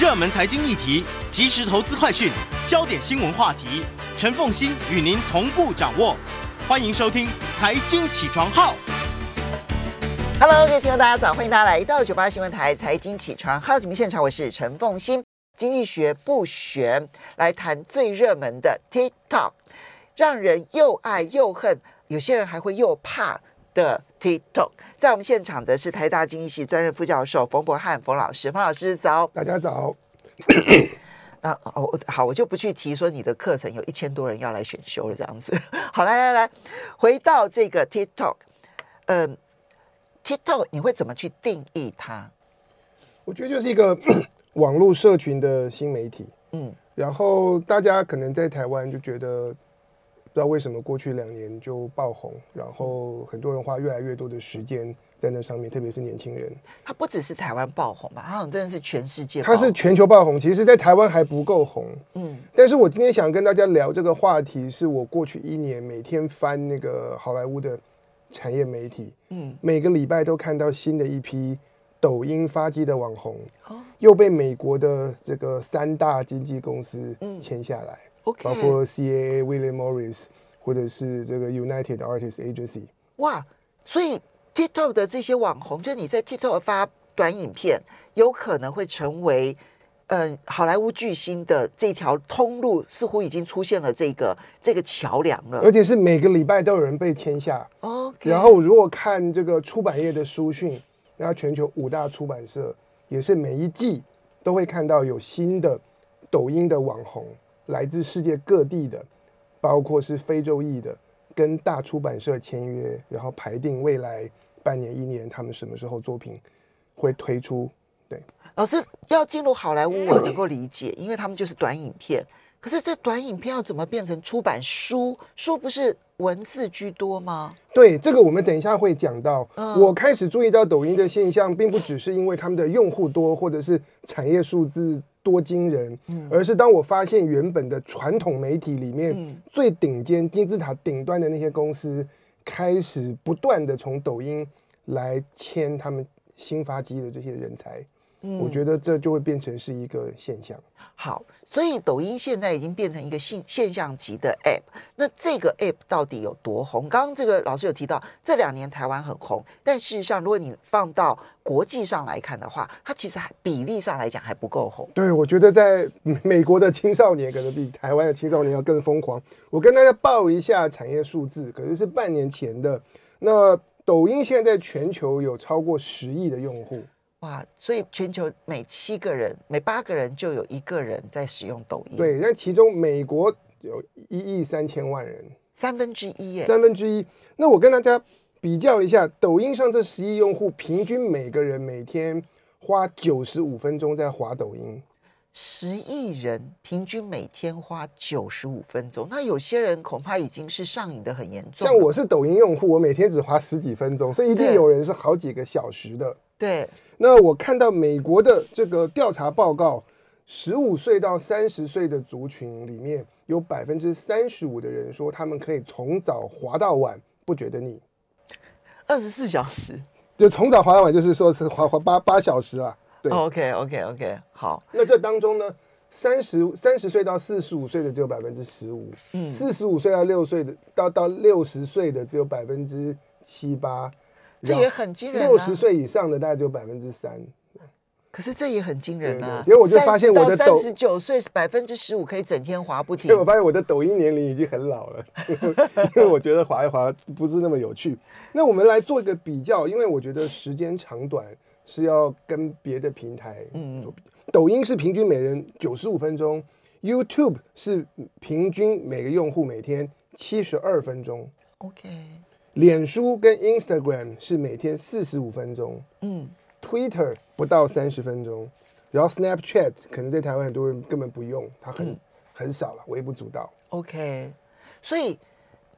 热门财经议题、即时投资快讯、焦点新闻话题，陈凤欣与您同步掌握。欢迎收听《财经起床号》。Hello，各位听众，大家早！欢迎大家来到九八新闻台《财经起床号》节目现场，我是陈凤欣。经济学不玄，来谈最热门的 TikTok，让人又爱又恨，有些人还会又怕的 TikTok。在我们现场的是台大经济系专任副教授冯博翰冯老师，冯老师早，大家早。那哦好，我就不去提说你的课程有一千多人要来选修了这样子。好，来来来，回到这个 TikTok，嗯，TikTok 你会怎么去定义它？我觉得就是一个 网络社群的新媒体。嗯，然后大家可能在台湾就觉得。不知道为什么过去两年就爆红，然后很多人花越来越多的时间在那上面，特别是年轻人。它不只是台湾爆红吧？它好像真的是全世界。它是全球爆红，其实，在台湾还不够红。嗯。但是我今天想跟大家聊这个话题，是我过去一年每天翻那个好莱坞的产业媒体，嗯，每个礼拜都看到新的一批抖音发迹的网红，哦，又被美国的这个三大经纪公司签下来。Okay. 包括 CAA、William Morris，或者是这个 United Artists Agency。哇，所以 TikTok 的这些网红，就你在 TikTok 发短影片，有可能会成为嗯、呃、好莱坞巨星的这条通路，似乎已经出现了这个这个桥梁了。而且是每个礼拜都有人被签下。OK。然后如果看这个出版业的书讯，那全球五大出版社也是每一季都会看到有新的抖音的网红。来自世界各地的，包括是非洲裔的，跟大出版社签约，然后排定未来半年、一年，他们什么时候作品会推出。对，老师要进入好莱坞，我能够理解，因为他们就是短影片。可是这短影片要怎么变成出版书？书不是文字居多吗？对，这个我们等一下会讲到。我开始注意到抖音的现象，并不只是因为他们的用户多，或者是产业数字。多惊人，而是当我发现原本的传统媒体里面最顶尖金字塔顶端的那些公司，开始不断的从抖音来签他们新发迹的这些人才。嗯，我觉得这就会变成是一个现象。好，所以抖音现在已经变成一个现现象级的 App。那这个 App 到底有多红？刚刚这个老师有提到，这两年台湾很红，但事实上，如果你放到国际上来看的话，它其实还比例上来讲还不够红。对，我觉得在美国的青少年可能比台湾的青少年要更疯狂。我跟大家报一下产业数字，可能是半年前的。那抖音现在在全球有超过十亿的用户。哇，所以全球每七个人、每八个人就有一个人在使用抖音。对，那其中美国有一亿三千万人，三分之一耶。三分之一。那我跟大家比较一下，抖音上这十亿用户，平均每个人每天花九十五分钟在滑抖音。十亿人平均每天花九十五分钟，那有些人恐怕已经是上瘾的很严重。像我是抖音用户，我每天只花十几分钟，所以一定有人是好几个小时的。对。那我看到美国的这个调查报告，十五岁到三十岁的族群里面有百分之三十五的人说，他们可以从早滑到晚不觉得腻，二十四小时，就从早滑到晚，就是说是滑滑八八小时啊。对，OK OK OK，好。那这当中呢，三十三十岁到四十五岁的只有百分之十五，嗯，四十五岁到六岁的到到六十岁的只有百分之七八。这也很惊人。六十岁以上的大概只有百分之三，可是这也很惊人啊！结果我就发现我的三十九岁百分之十五可以整天滑不停。结果我发现我的抖音年龄已经很老了，因为我觉得滑一滑不是那么有趣。那我们来做一个比较，因为我觉得时间长短是要跟别的平台做比较。抖音是平均每人九十五分钟，YouTube 是平均每个用户每天七十二分钟。OK。脸书跟 Instagram 是每天四十五分钟，嗯，Twitter 不到三十分钟，然后 Snapchat 可能在台湾很多人根本不用，它很、嗯、很少了，微不足道。OK，所以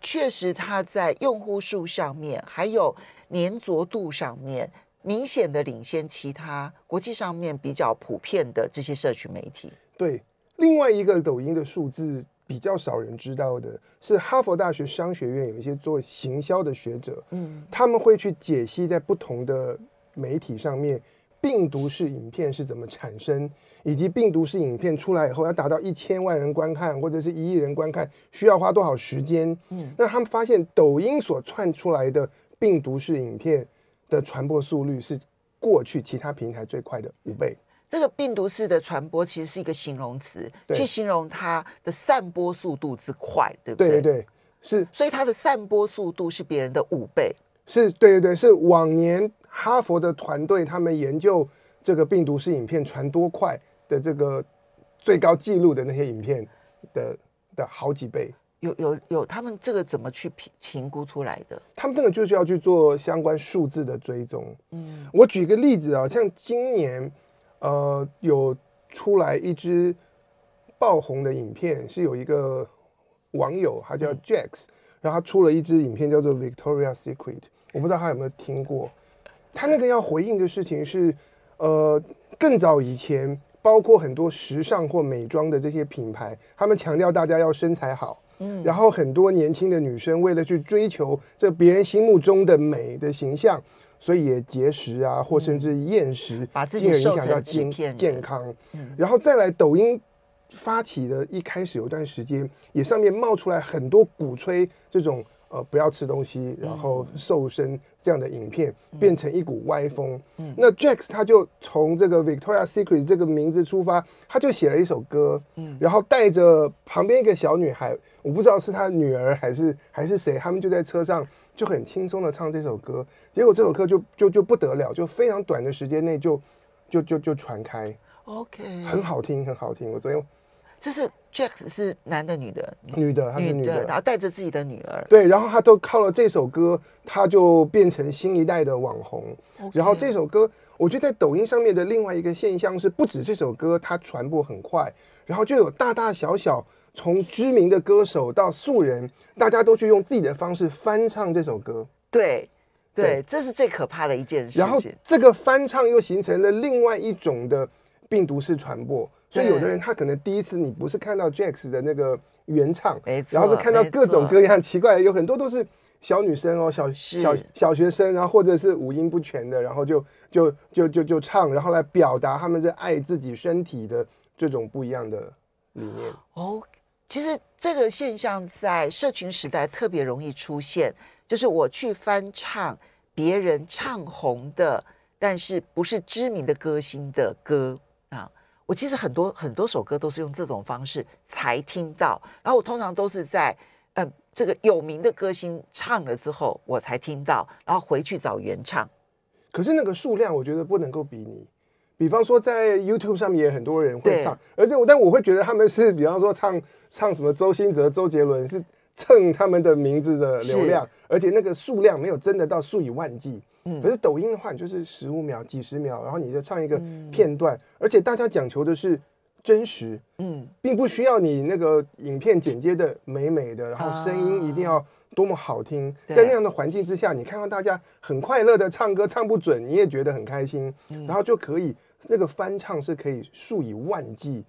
确实它在用户数上面，还有粘着度上面，明显的领先其他国际上面比较普遍的这些社群媒体。对，另外一个抖音的数字。比较少人知道的是，哈佛大学商学院有一些做行销的学者，嗯，他们会去解析在不同的媒体上面病毒式影片是怎么产生，以及病毒式影片出来以后要达到一千万人观看或者是一亿人观看，需要花多少时间？嗯，那他们发现抖音所窜出来的病毒式影片的传播速率是过去其他平台最快的五倍。这个病毒式的传播其实是一个形容词，去形容它的散播速度之快，对不对？对对对，是。所以它的散播速度是别人的五倍。是对对对，是往年哈佛的团队他们研究这个病毒式影片传多快的这个最高纪录的那些影片的的好几倍。有有有，他们这个怎么去评评估出来的？他们这个就是要去做相关数字的追踪。嗯，我举个例子啊，像今年呃有出来一支爆红的影片，是有一个网友他叫 Jax。嗯然后他出了一支影片，叫做《Victoria's Secret》，我不知道他有没有听过。他那个要回应的事情是，呃，更早以前，包括很多时尚或美妆的这些品牌，他们强调大家要身材好，嗯，然后很多年轻的女生为了去追求这别人心目中的美的形象，所以也节食啊，或甚至厌食，把自己影响到健健康。然后再来抖音。发起的一开始有一段时间，也上面冒出来很多鼓吹这种呃不要吃东西，然后瘦身这样的影片，变成一股歪风。嗯，那 Jax 他就从这个 Victoria's Secret 这个名字出发，他就写了一首歌，嗯，然后带着旁边一个小女孩，我不知道是他女儿还是还是谁，他们就在车上就很轻松的唱这首歌，结果这首歌就就就不得了，就非常短的时间内就就就就传开，OK，很好听，很好听。我昨天。这是 Jack 是男的女的？女的，她是女的，女的，然后带着自己的女儿。对，然后他都靠了这首歌，他就变成新一代的网红。然后这首歌，我觉得在抖音上面的另外一个现象是，不止这首歌它传播很快，然后就有大大小小从知名的歌手到素人，大家都去用自己的方式翻唱这首歌。对，对，对，这是最可怕的一件事情。然后这个翻唱又形成了另外一种的病毒式传播。所以有的人他可能第一次你不是看到 Jax 的那个原唱，然后是看到各种各样奇怪的，有很多都是小女生哦，小小小学生，然后或者是五音不全的，然后就就就就就唱，然后来表达他们是爱自己身体的这种不一样的理念。哦，其实这个现象在社群时代特别容易出现，就是我去翻唱别人唱红的，但是不是知名的歌星的歌啊。我其实很多很多首歌都是用这种方式才听到，然后我通常都是在呃这个有名的歌星唱了之后我才听到，然后回去找原唱。可是那个数量我觉得不能够比拟，比方说在 YouTube 上面也很多人会唱，而且我但我会觉得他们是比方说唱唱什么周星哲、周杰伦是蹭他们的名字的流量，而且那个数量没有真的到数以万计。嗯，可是抖音的话，你就是十五秒、几十秒，然后你就唱一个片段，嗯、而且大家讲求的是真实，嗯，并不需要你那个影片剪接的美美的，然后声音一定要多么好听，啊、在那样的环境之下，你看到大家很快乐的唱歌，唱不准你也觉得很开心，嗯、然后就可以那个翻唱是可以数以万计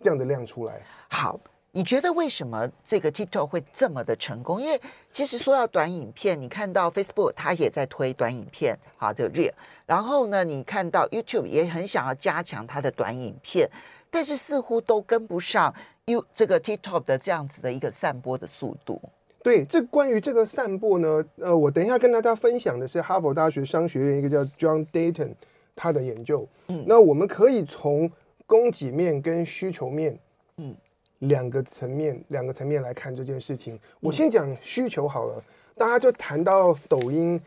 这样的量出来。好。你觉得为什么这个 TikTok 会这么的成功？因为其实说到短影片，你看到 Facebook 它也在推短影片，好，这个 Real。然后呢，你看到 YouTube 也很想要加强它的短影片，但是似乎都跟不上 You 这个 TikTok 的这样子的一个散播的速度。对，这关于这个散播呢，呃，我等一下跟大家分享的是哈佛大学商学院一个叫 John Dayton 他的研究。嗯，那我们可以从供给面跟需求面，嗯。两个层面，两个层面来看这件事情。我先讲需求好了，大家就谈到抖音，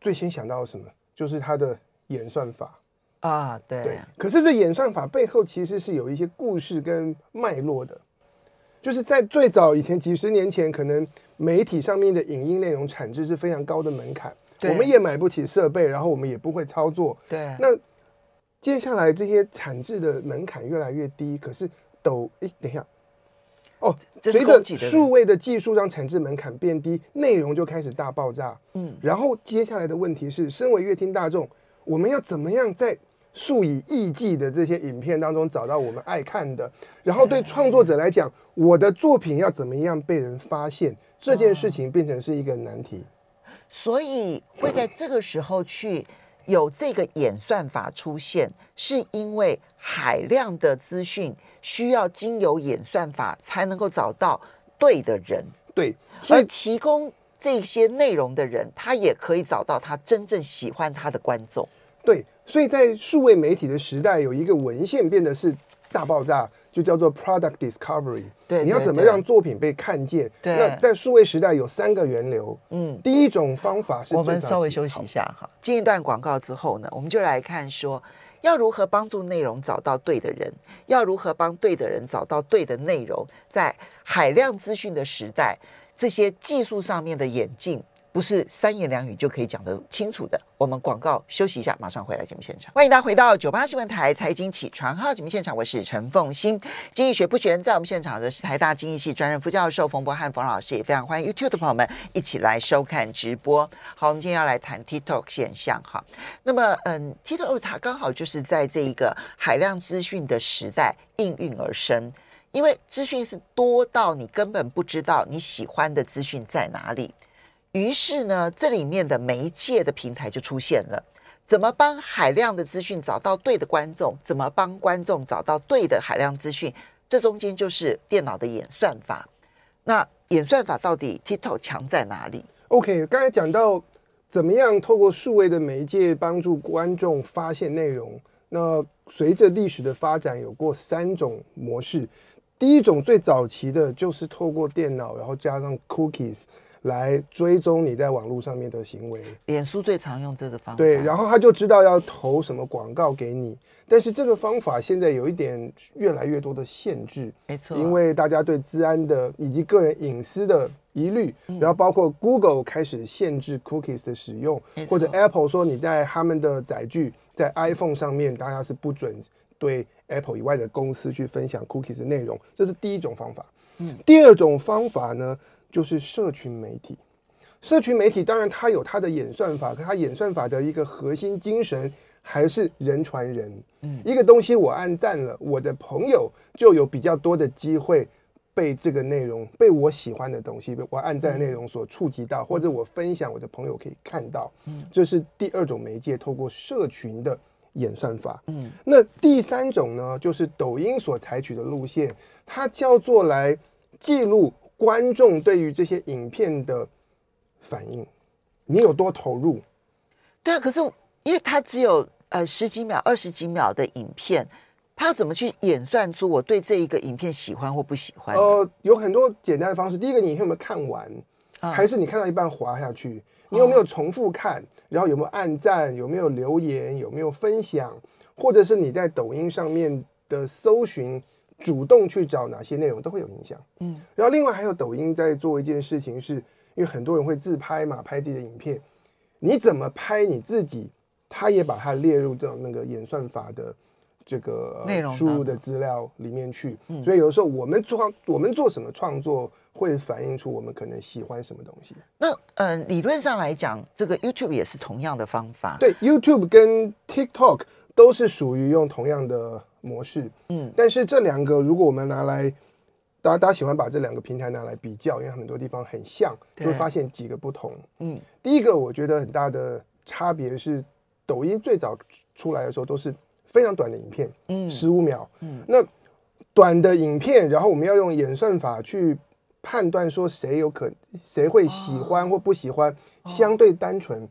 最先想到什么？就是它的演算法啊，对。对。可是这演算法背后其实是有一些故事跟脉络的，就是在最早以前几十年前，可能媒体上面的影音内容产值是非常高的门槛，我们也买不起设备，然后我们也不会操作。对。那接下来这些产制的门槛越来越低，可是。抖诶，等一下，哦，随着数位的技术让产制门槛变低，内容就开始大爆炸。嗯，然后接下来的问题是，身为乐听大众，我们要怎么样在数以亿计的这些影片当中找到我们爱看的？然后对创作者来讲，我的作品要怎么样被人发现？这件事情变成是一个难题。所以会在这个时候去有这个演算法出现，是因为海量的资讯需要经由演算法才能够找到对的人。对，而提供这些内容的人，他也可以找到他真正喜欢他的观众。对，所以在数位媒体的时代，有一个文献变得是大爆炸，就叫做 product discovery。对，你要怎么让作品被看见？对，那在数位时代有三个源流。嗯，第一种方法是，我们稍微休息一下哈，进一段广告之后呢，我们就来看说，要如何帮助内容找到对的人，要如何帮对的人找到对的内容，在海量资讯的时代，这些技术上面的演进。不是三言两语就可以讲得清楚的。我们广告休息一下，马上回来节目现场。欢迎大家回到九八新闻台财经起床号节目现场，我是陈凤欣。经济学不学人，在我们现场的是台大经济系专任副教授冯博汉冯老师，也非常欢迎 YouTube 的朋友们一起来收看直播。好，我们今天要来谈 TikTok 现象哈。那么，嗯，TikTok 它刚好就是在这一个海量资讯的时代应运而生，因为资讯是多到你根本不知道你喜欢的资讯在哪里。于是呢，这里面的媒介的平台就出现了。怎么帮海量的资讯找到对的观众？怎么帮观众找到对的海量资讯？这中间就是电脑的演算法。那演算法到底 TikTok 强在哪里？OK，刚才讲到怎么样透过数位的媒介帮助观众发现内容。那随着历史的发展，有过三种模式。第一种最早期的就是透过电脑，然后加上 cookies。来追踪你在网络上面的行为，脸书最常用这个方法。对，然后他就知道要投什么广告给你。但是这个方法现在有一点越来越多的限制，没错，因为大家对治安的以及个人隐私的疑虑，然后包括 Google 开始限制 cookies 的使用，或者 Apple 说你在他们的载具在 iPhone 上面，大家是不准对 Apple 以外的公司去分享 cookies 的内容。这是第一种方法。嗯，第二种方法呢？就是社群媒体，社群媒体当然它有它的演算法，可它演算法的一个核心精神还是人传人。嗯，一个东西我按赞了，我的朋友就有比较多的机会被这个内容，被我喜欢的东西，被我按赞的内容所触及到，或者我分享，我的朋友可以看到。嗯，这是第二种媒介，透过社群的演算法。嗯，那第三种呢，就是抖音所采取的路线，它叫做来记录。观众对于这些影片的反应，你有多投入？对啊，可是因为它只有呃十几秒、二十几秒的影片，它要怎么去演算出我对这一个影片喜欢或不喜欢？呃，有很多简单的方式。第一个，你有没有看完？还是你看到一半滑下去？你有没有重复看？然后有没有按赞？有没有留言？有没有分享？或者是你在抖音上面的搜寻？主动去找哪些内容都会有影响，嗯，然后另外还有抖音在做一件事情是，是因为很多人会自拍嘛，拍自己的影片，你怎么拍你自己，他也把它列入到那个演算法的这个内容输入的资料里面去，所以有的时候我们创我们做什么创作，会反映出我们可能喜欢什么东西。那嗯、呃，理论上来讲，这个 YouTube 也是同样的方法，对，YouTube 跟 TikTok 都是属于用同样的。模式，嗯，但是这两个如果我们拿来，大家大家喜欢把这两个平台拿来比较，因为很多地方很像，就会发现几个不同。嗯，第一个我觉得很大的差别是，抖音最早出来的时候都是非常短的影片，嗯，十五秒，嗯，那短的影片，然后我们要用演算法去判断说谁有可谁会喜欢或不喜欢，相对单纯，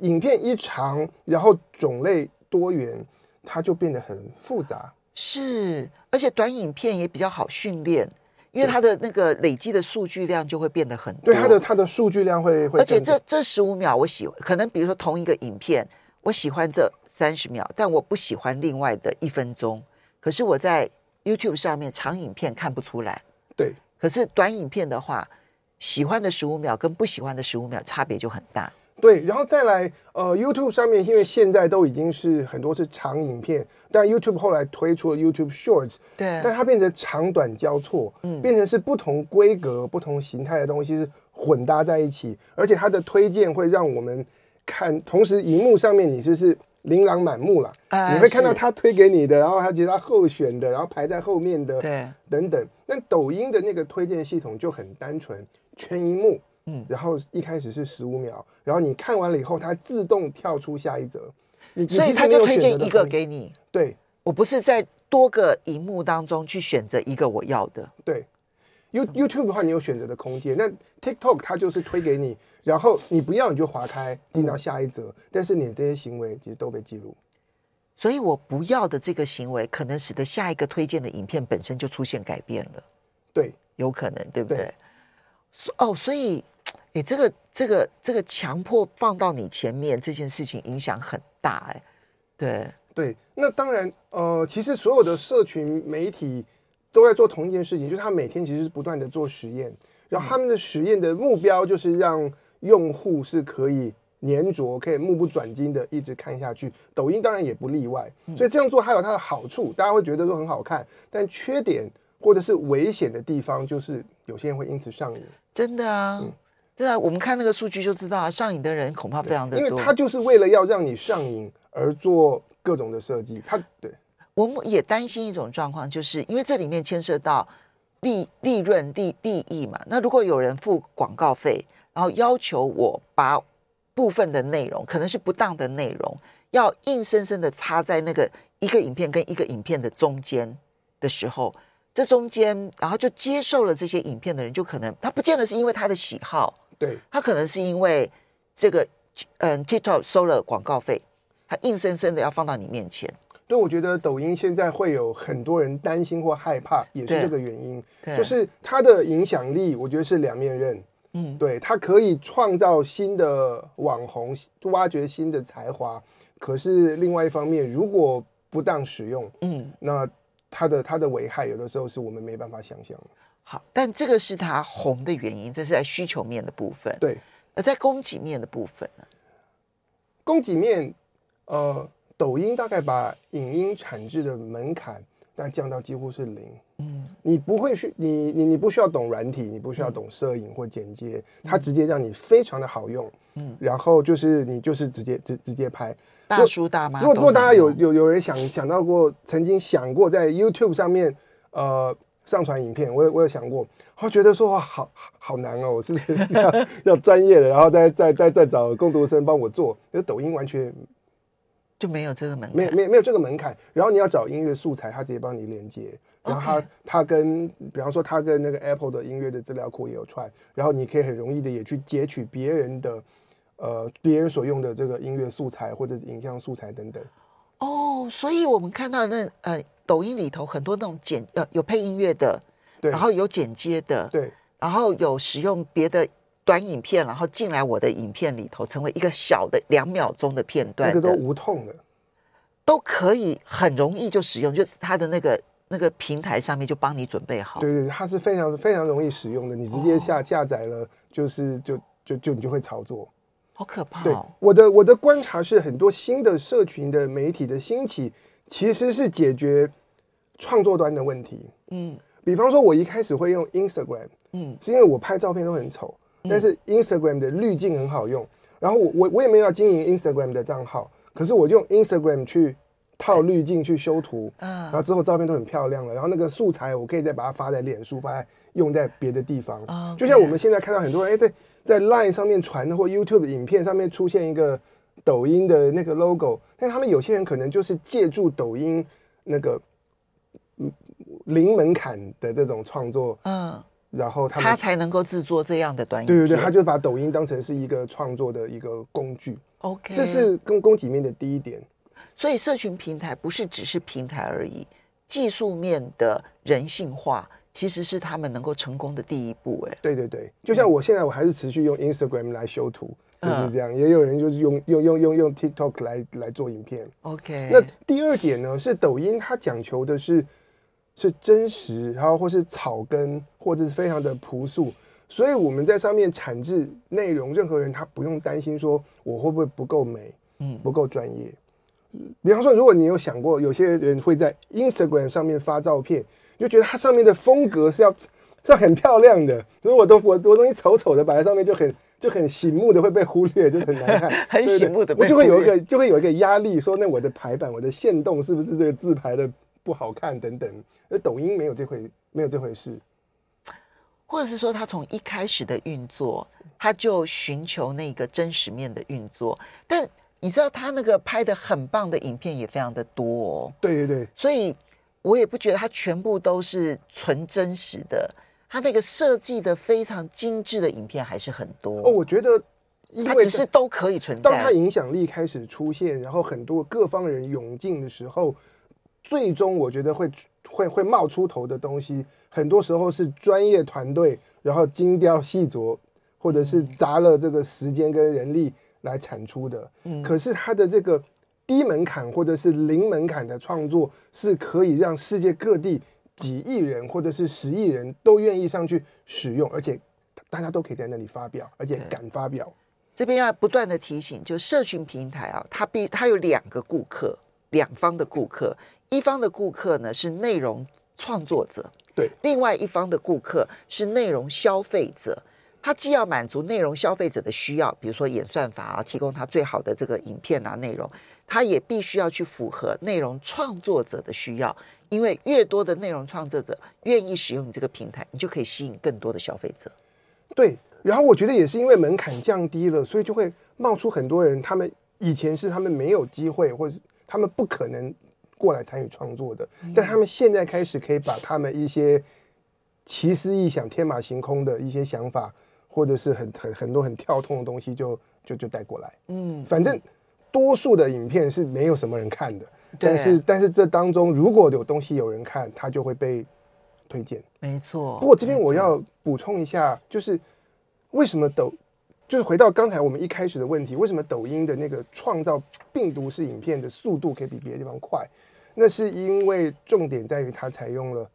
影片一长，然后种类多元。它就变得很复杂，是，而且短影片也比较好训练，因为它的那个累积的数据量就会变得很多。对，它的它的数据量会会。而且这这十五秒我喜，可能比如说同一个影片，我喜欢这三十秒，但我不喜欢另外的一分钟。可是我在 YouTube 上面长影片看不出来，对。可是短影片的话，喜欢的十五秒跟不喜欢的十五秒差别就很大。对，然后再来，呃，YouTube 上面，因为现在都已经是很多是长影片，但 YouTube 后来推出了 YouTube Shorts，对，但它变成长短交错，嗯，变成是不同规格、不同形态的东西是混搭在一起，而且它的推荐会让我们看，同时荧幕上面你就是琳琅满目了，啊，你会看到他推给你的，然后他觉得他候选的，然后排在后面的，对，等等。那抖音的那个推荐系统就很单纯，全荧幕。嗯，然后一开始是十五秒，然后你看完了以后，它自动跳出下一则，所以它就推荐一个给你。对，我不是在多个荧幕当中去选择一个我要的。对，You YouTube 的话，你有选择的空间。那 TikTok 它就是推给你，然后你不要你就划开进到下一则，嗯、但是你的这些行为其实都被记录。所以我不要的这个行为，可能使得下一个推荐的影片本身就出现改变了。对，有可能，对不对？对哦，所以，哎，这个、这个、这个强迫放到你前面这件事情影响很大，哎，对对。那当然，呃，其实所有的社群媒体都在做同一件事情，就是他每天其实是不断的做实验，然后他们的实验的目标就是让用户是可以黏着、可以目不转睛的一直看下去。抖音当然也不例外，所以这样做还有它的好处，大家会觉得说很好看，但缺点。或者是危险的地方，就是有些人会因此上瘾。真的啊，嗯、真的、啊，我们看那个数据就知道啊，上瘾的人恐怕非常的多。因为他就是为了要让你上瘾而做各种的设计。他对，我们也担心一种状况，就是因为这里面牵涉到利利润、利利益嘛。那如果有人付广告费，然后要求我把部分的内容，可能是不当的内容，要硬生生的插在那个一个影片跟一个影片的中间的时候。这中间，然后就接受了这些影片的人，就可能他不见得是因为他的喜好，对，他可能是因为这个，嗯，TikTok 收了广告费，他硬生生的要放到你面前。对，我觉得抖音现在会有很多人担心或害怕，也是这个原因，就是它的影响力，我觉得是两面刃。嗯，对，它可以创造新的网红，挖掘新的才华，可是另外一方面，如果不当使用，嗯，那。它的它的危害有的时候是我们没办法想象的。好，但这个是它红的原因，这是在需求面的部分。对，而在供给面的部分呢？供给面，呃，抖音大概把影音产制的门槛，但降到几乎是零。嗯，你不会去，你你你不需要懂软体，你不需要懂摄影或剪接，嗯、它直接让你非常的好用。嗯，然后就是你就是直接直直接拍。大叔大妈，如果如果大家有有有人想想到过，曾经想过在 YouTube 上面呃上传影片，我有我有想过，我觉得说哇好好难哦，我是要要专业的，然后再再再再找工读生帮我做？因为抖音完全就没有这个门槛，没没没有这个门槛。然后你要找音乐素材，他直接帮你连接，然后他他跟比方说他跟那个 Apple 的音乐的资料库也有串，然后你可以很容易的也去截取别人的。呃，别人所用的这个音乐素材或者影像素材等等，哦，所以我们看到那呃，抖音里头很多那种剪呃有配音乐的，对，然后有剪接的，对，然后有使用别的短影片，然后进来我的影片里头，成为一个小的两秒钟的片段，这个都无痛的，都可以很容易就使用，就是它的那个那个平台上面就帮你准备好，对对，它是非常非常容易使用的，你直接下、哦、下载了，就是就就就你就会操作。好可怕！对，我的我的观察是，很多新的社群的媒体的兴起，其实是解决创作端的问题。嗯，比方说，我一开始会用 Instagram，嗯，是因为我拍照片都很丑，但是 Instagram 的滤镜很好用。然后我我我也没有要经营 Instagram 的账号，可是我就用 Instagram 去套滤镜去修图，然后之后照片都很漂亮了。然后那个素材我可以再把它发在脸书，发在用在别的地方。就像我们现在看到很多人，哎，在。在 Line 上面传的或 YouTube 影片上面出现一个抖音的那个 logo，但他们有些人可能就是借助抖音那个零门槛的这种创作，嗯，然后他他才能够制作这样的短影。对对对，他就把抖音当成是一个创作的一个工具。OK，这是供供给面的第一点。所以社群平台不是只是平台而已，技术面的人性化。其实是他们能够成功的第一步，哎，对对对，就像我现在我还是持续用 Instagram 来修图，就是这样。也有人就是用用用用用 TikTok 来来做影片。OK。那第二点呢，是抖音它讲求的是是真实，然后或是草根，或者是非常的朴素，所以我们在上面产制内容，任何人他不用担心说我会不会不够美，嗯，不够专业。比方说，如果你有想过，有些人会在 Instagram 上面发照片。就觉得它上面的风格是要是要很漂亮的，如果我都我我东西丑丑的摆在上面，就很就很醒目的会被忽略，就很难看。很醒目的，我就会有一个就会有一个压力，说那我的排版、我的线动是不是这个字排的不好看等等。而抖音没有这回没有这回事，或者是说他从一开始的运作，他就寻求那个真实面的运作。但你知道他那个拍的很棒的影片也非常的多哦。对对对，所以我也不觉得他全部都是纯真实的，他那个设计的非常精致的影片还是很多。哦，我觉得因为他只是都可以存在。当他影响力开始出现，然后很多各方人涌进的时候，最终我觉得会会会冒出头的东西，很多时候是专业团队，然后精雕细琢，或者是砸了这个时间跟人力。来产出的，嗯可是他的这个低门槛或者是零门槛的创作，是可以让世界各地几亿人或者是十亿人都愿意上去使用，而且大家都可以在那里发表，而且敢发表。这边要不断的提醒，就社群平台啊，它必它有两个顾客，两方的顾客，一方的顾客呢是内容创作者，对，另外一方的顾客是内容消费者。它既要满足内容消费者的需要，比如说演算法啊，提供他最好的这个影片啊内容，它也必须要去符合内容创作者的需要，因为越多的内容创作者愿意使用你这个平台，你就可以吸引更多的消费者。对，然后我觉得也是因为门槛降低了，所以就会冒出很多人，他们以前是他们没有机会，或者是他们不可能过来参与创作的，但他们现在开始可以把他们一些奇思异想、天马行空的一些想法。或者是很很很多很跳痛的东西就，就就就带过来。嗯，反正多数的影片是没有什么人看的，但是但是这当中如果有东西有人看，它就会被推荐。没错。不过这边我要补充一下，就是为什么抖，就是回到刚才我们一开始的问题，为什么抖音的那个创造病毒式影片的速度可以比别的地方快？那是因为重点在于它采用了，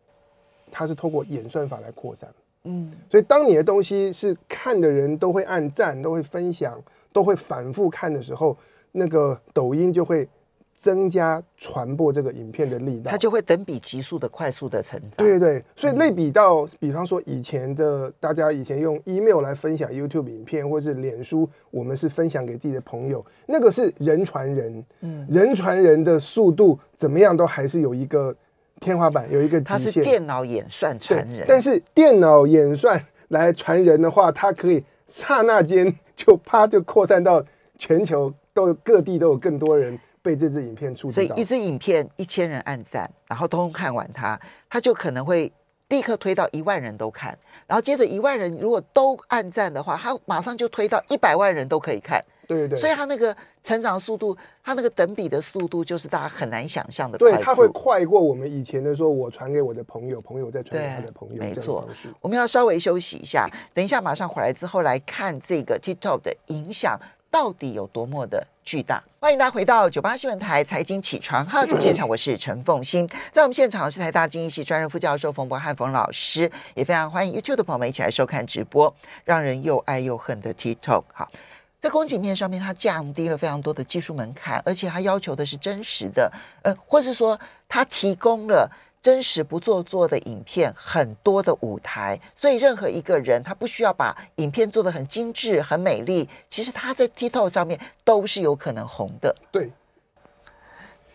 它是透过演算法来扩散。嗯，所以当你的东西是看的人都会按赞、都会分享、都会反复看的时候，那个抖音就会增加传播这个影片的力道，它就会等比急速的快速的成长。对对对，所以类比到，比方说以前的大家以前用 email 来分享 YouTube 影片，或是脸书，我们是分享给自己的朋友，那个是人传人，嗯，人传人的速度怎么样都还是有一个。天花板有一个极限，它是电脑演算传人，但是电脑演算来传人的话，它可以刹那间就啪就扩散到全球，都各地都有更多人被这支影片触及。所以一支影片一千人按赞，然后通通看完它，它就可能会立刻推到一万人都看，然后接着一万人如果都按赞的话，它马上就推到一百万人都可以看。对对对，所以它那个成长速度，它那个等比的速度，就是大家很难想象的快。对，它会快过我们以前的说，我传给我的朋友，朋友再传给他的朋友。没错，我们要稍微休息一下，等一下马上回来之后来看这个 TikTok 的影响到底有多么的巨大。欢迎大家回到九八新闻台财经起床号 节目现场，我是陈凤欣，在我们现场是台大经济系专任副教授冯博汉冯老师，也非常欢迎 YouTube 的朋友们一起来收看直播，让人又爱又恨的 TikTok。好。在供给面上面，它降低了非常多的技术门槛，而且它要求的是真实的，呃，或是说它提供了真实不做作的影片，很多的舞台，所以任何一个人他不需要把影片做得很精致、很美丽，其实他在 TikTok 上面都是有可能红的。对，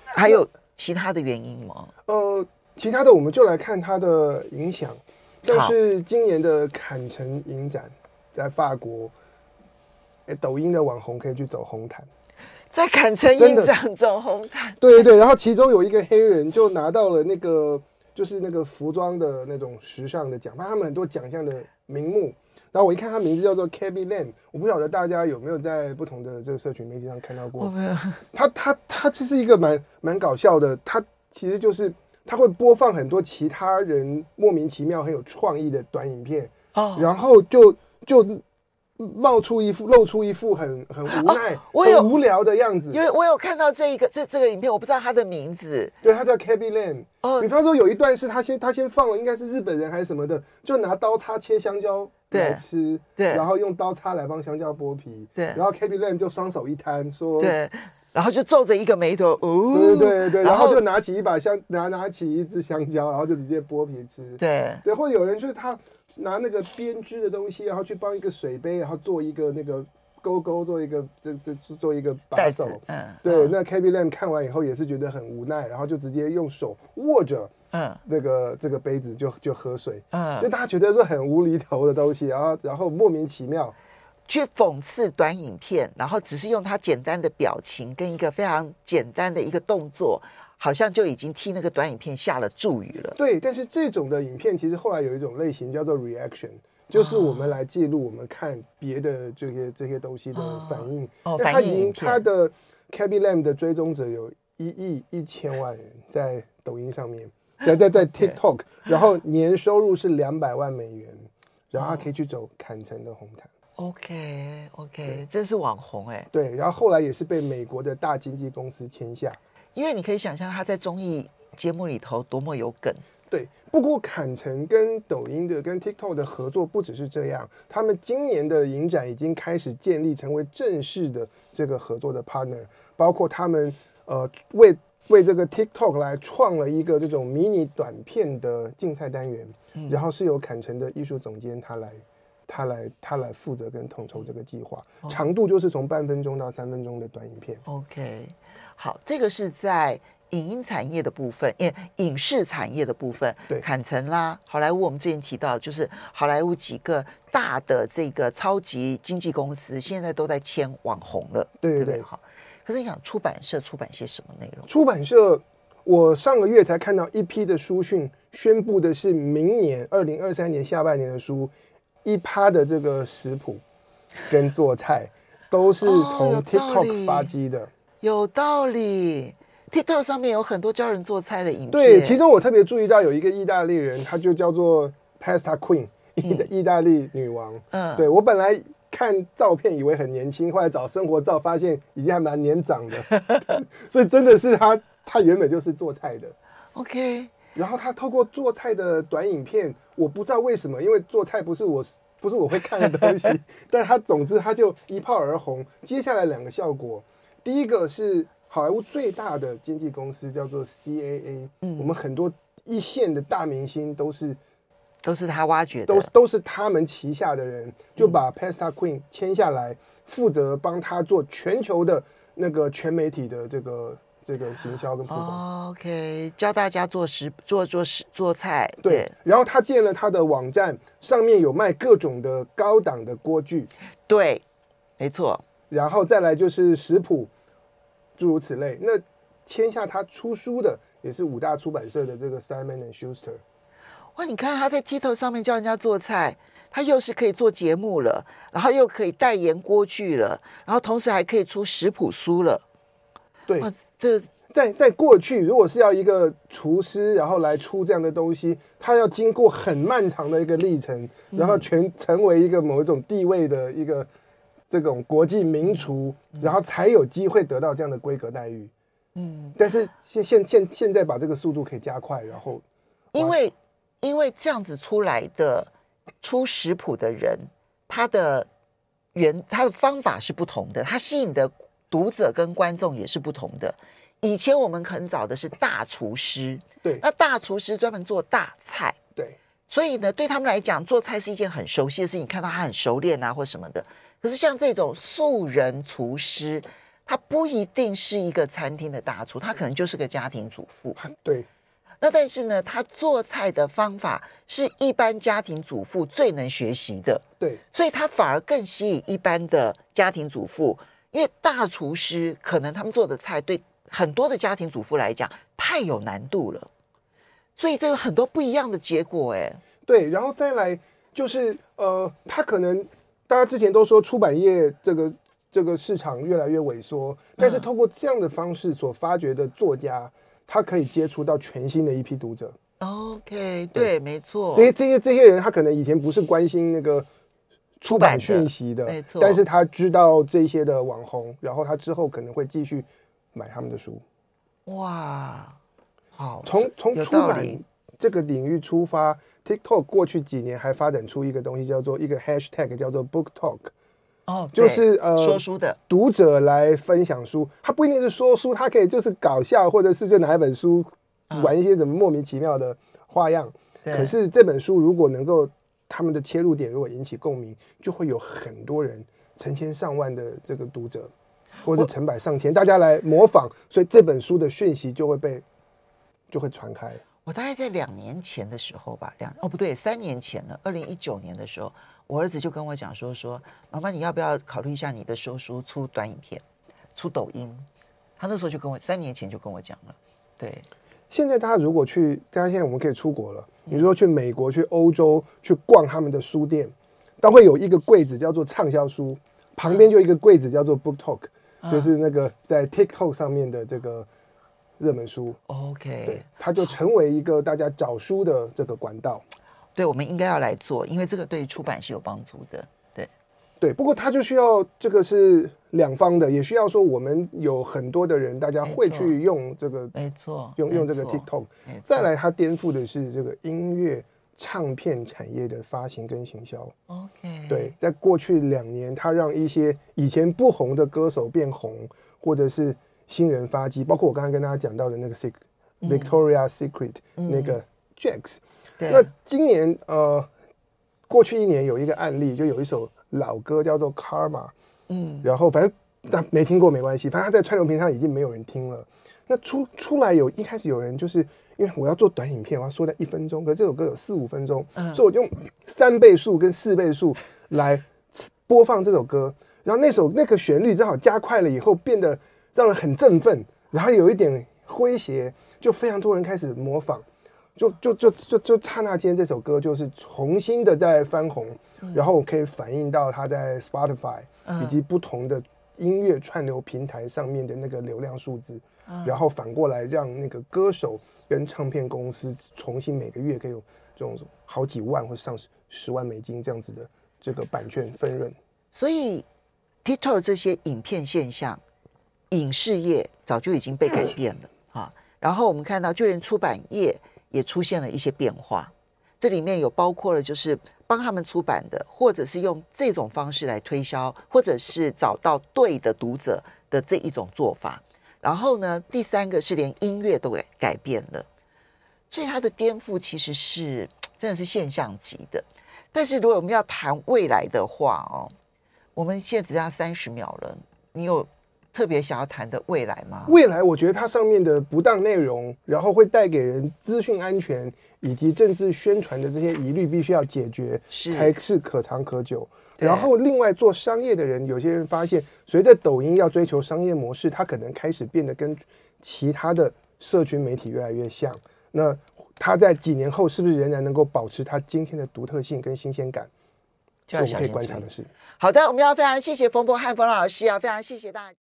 还有其他的原因吗？呃，其他的我们就来看它的影响，就是今年的坎城影展在法国。哎，抖音的网红可以去走红毯，在坎城影展走红毯。对对对，然后其中有一个黑人就拿到了那个，就是那个服装的那种时尚的奖，反正他们很多奖项的名目。然后我一看他名字叫做 Khaby Lame，我不晓得大家有没有在不同的这个社群媒体上看到过。他他他其实一个蛮蛮搞笑的，他其实就是他会播放很多其他人莫名其妙很有创意的短影片，哦，然后就就。冒出一副露出一副很很无奈、哦、很无聊的样子。因为我有看到这一个这这个影片，我不知道他的名字。对，他叫 Khaby Lane。哦，比方说有一段是他先他先放了，应该是日本人还是什么的，就拿刀叉切香蕉来吃，对，然后用刀叉来帮香蕉剥皮，对，然后 Khaby Lane 就双手一摊说，对，然后就皱着一个眉头，哦，对对对，然后就拿起一把香拿拿起一只香蕉，然后就直接剥皮吃，对对，或者有人就是他。拿那个编织的东西，然后去帮一个水杯，然后做一个那个勾勾，做一个这这做一个把手。嗯，对。那 k a b y Lam 看完以后也是觉得很无奈，然后就直接用手握着，嗯，那个这个杯子就就喝水。嗯，就大家觉得说很无厘头的东西，然后然后莫名其妙。去讽刺短影片，然后只是用他简单的表情跟一个非常简单的一个动作，好像就已经替那个短影片下了注语了。对，但是这种的影片其实后来有一种类型叫做 reaction，就是我们来记录我们看别的这些这些东西的反应。哦，他已经他的 Khaby Lamb 的追踪者有一亿一千万人在抖音上面，在在在 TikTok，然后年收入是两百万美元，然后他可以去走坎城的红毯。OK OK，真是网红哎、欸。对，然后后来也是被美国的大经纪公司签下。因为你可以想象他在综艺节目里头多么有梗。对，不过坎城跟抖音的、跟 TikTok 的合作不只是这样，他们今年的影展已经开始建立成为正式的这个合作的 partner，包括他们呃为为这个 TikTok 来创了一个这种迷你短片的竞赛单元，嗯、然后是由坎城的艺术总监他来。他来，他来负责跟统筹这个计划，长度就是从半分钟到三分钟的短影片。OK，好，这个是在影音产业的部分，影影视产业的部分。对，坎城啦，好莱坞，我们之前提到，就是好莱坞几个大的这个超级经纪公司，现在都在签网红了。对对对，对对好。可是你想，出版社出版些什么内容？出版社，我上个月才看到一批的书讯，宣布的是明年二零二三年下半年的书。一趴的这个食谱跟做菜都是从 TikTok 发迹的。哦，有道理。TikTok 上面有很多教人做菜的影片。对，其中我特别注意到有一个意大利人，他就叫做 Pasta Queen，意的意大利女王。嗯，对，我本来看照片以为很年轻，后来找生活照发现已经还蛮年长的，所以真的是他，他原本就是做菜的。OK。然后他透过做菜的短影片，我不知道为什么，因为做菜不是我不是我会看的东西，但他总之他就一炮而红。接下来两个效果，第一个是好莱坞最大的经纪公司叫做 CAA，嗯，我们很多一线的大明星都是都是他挖掘的，都都是他们旗下的人，就把 Pasta Queen 签下来，负责帮他做全球的那个全媒体的这个。这个行销跟曝光，OK，教大家做食做做食做菜，对。对，然后他建了他的网站，上面有卖各种的高档的锅具，对，没错。然后再来就是食谱，诸如此类。那签下他出书的也是五大出版社的这个 Simon and Schuster。哇，你看他在 TikTok 上面教人家做菜，他又是可以做节目了，然后又可以代言锅具了，然后同时还可以出食谱书了。对，这在在过去，如果是要一个厨师，然后来出这样的东西，他要经过很漫长的一个历程，然后全成为一个某一种地位的一个这种国际名厨，然后才有机会得到这样的规格待遇。嗯，但是现现现现在把这个速度可以加快，然后因为因为这样子出来的出食谱的人，他的原他的方法是不同的，他吸引的。读者跟观众也是不同的。以前我们很找的是大厨师，对，那大厨师专门做大菜，对，所以呢，对他们来讲，做菜是一件很熟悉的事情。看到他很熟练啊，或什么的。可是像这种素人厨师，他不一定是一个餐厅的大厨，他可能就是个家庭主妇。对，那但是呢，他做菜的方法是一般家庭主妇最能学习的，对，所以他反而更吸引一般的家庭主妇。因为大厨师可能他们做的菜对很多的家庭主妇来讲太有难度了，所以这有很多不一样的结果哎。对，然后再来就是呃，他可能大家之前都说出版业这个这个市场越来越萎缩，但是通过这样的方式所发掘的作家，他可以接触到全新的一批读者。OK，对，对没错。这些这些这些人，他可能以前不是关心那个。出版讯息的，没错，但是他知道这些的网红，然后他之后可能会继续买他们的书。哇，好，从从出版这个领域出发，TikTok 过去几年还发展出一个东西，叫做一个 Hashtag，叫做 Book Talk。哦，就是呃，说书的读者来分享书，他不一定是说书，他可以就是搞笑，或者是就拿一本书玩一些什么莫名其妙的花样。嗯、可是这本书如果能够。他们的切入点如果引起共鸣，就会有很多人，成千上万的这个读者，或者是成百上千，大家来模仿，所以这本书的讯息就会被就会传开。我大概在两年前的时候吧，两哦不对，三年前了，二零一九年的时候，我儿子就跟我讲说说，妈妈你要不要考虑一下你的收书出短影片，出抖音？他那时候就跟我三年前就跟我讲了，对。现在大家如果去，大家现在我们可以出国了，你说去美国、去欧洲去逛他们的书店，都会有一个柜子叫做畅销书，旁边就一个柜子叫做 Book Talk，就是那个在 TikTok 上面的这个。热门书，OK，对，它就成为一个大家找书的这个管道。对，我们应该要来做，因为这个对出版是有帮助的。对，不过它就需要这个是两方的，也需要说我们有很多的人，大家会去用这个，没错，用用这个 TikTok。再来，它颠覆的是这个音乐唱片产业的发行跟行销。OK，对，在过去两年，它让一些以前不红的歌手变红，或者是。新人发迹，包括我刚才跟大家讲到的那个 Secret、嗯、Victoria Secret、嗯、那个 Jax。那今年呃，过去一年有一个案例，就有一首老歌叫做 Karma。嗯，然后反正但没听过没关系，反正他在串流平台上已经没有人听了。那出出来有一开始有人就是因为我要做短影片，我要缩在一分钟，可是这首歌有四五分钟，嗯、所以我用三倍速跟四倍速来播放这首歌，然后那首那个旋律正好加快了以后变得。让人很振奋，然后有一点诙谐，就非常多人开始模仿，就就就就就刹那间，这首歌就是重新的在翻红，嗯、然后可以反映到它在 Spotify 以及不同的音乐串流平台上面的那个流量数字，嗯、然后反过来让那个歌手跟唱片公司重新每个月可以有这种好几万或上十万美金这样子的这个版权分润。所以 TikTok 这些影片现象。影视业早就已经被改变了啊，然后我们看到，就连出版业也出现了一些变化。这里面有包括了，就是帮他们出版的，或者是用这种方式来推销，或者是找到对的读者的这一种做法。然后呢，第三个是连音乐都给改变了，所以它的颠覆其实是真的是现象级的。但是如果我们要谈未来的话哦，我们现在只剩下三十秒了，你有？特别想要谈的未来吗？未来，我觉得它上面的不当内容，然后会带给人资讯安全以及政治宣传的这些疑虑，必须要解决，是才是可长可久。然后，另外做商业的人，有些人发现，随着抖音要追求商业模式，它可能开始变得跟其他的社群媒体越来越像。那它在几年后是不是仍然能够保持它今天的独特性跟新鲜感？这是我们可以观察的事。好的，我们要非常谢谢冯博翰冯老师啊，非常谢谢大家。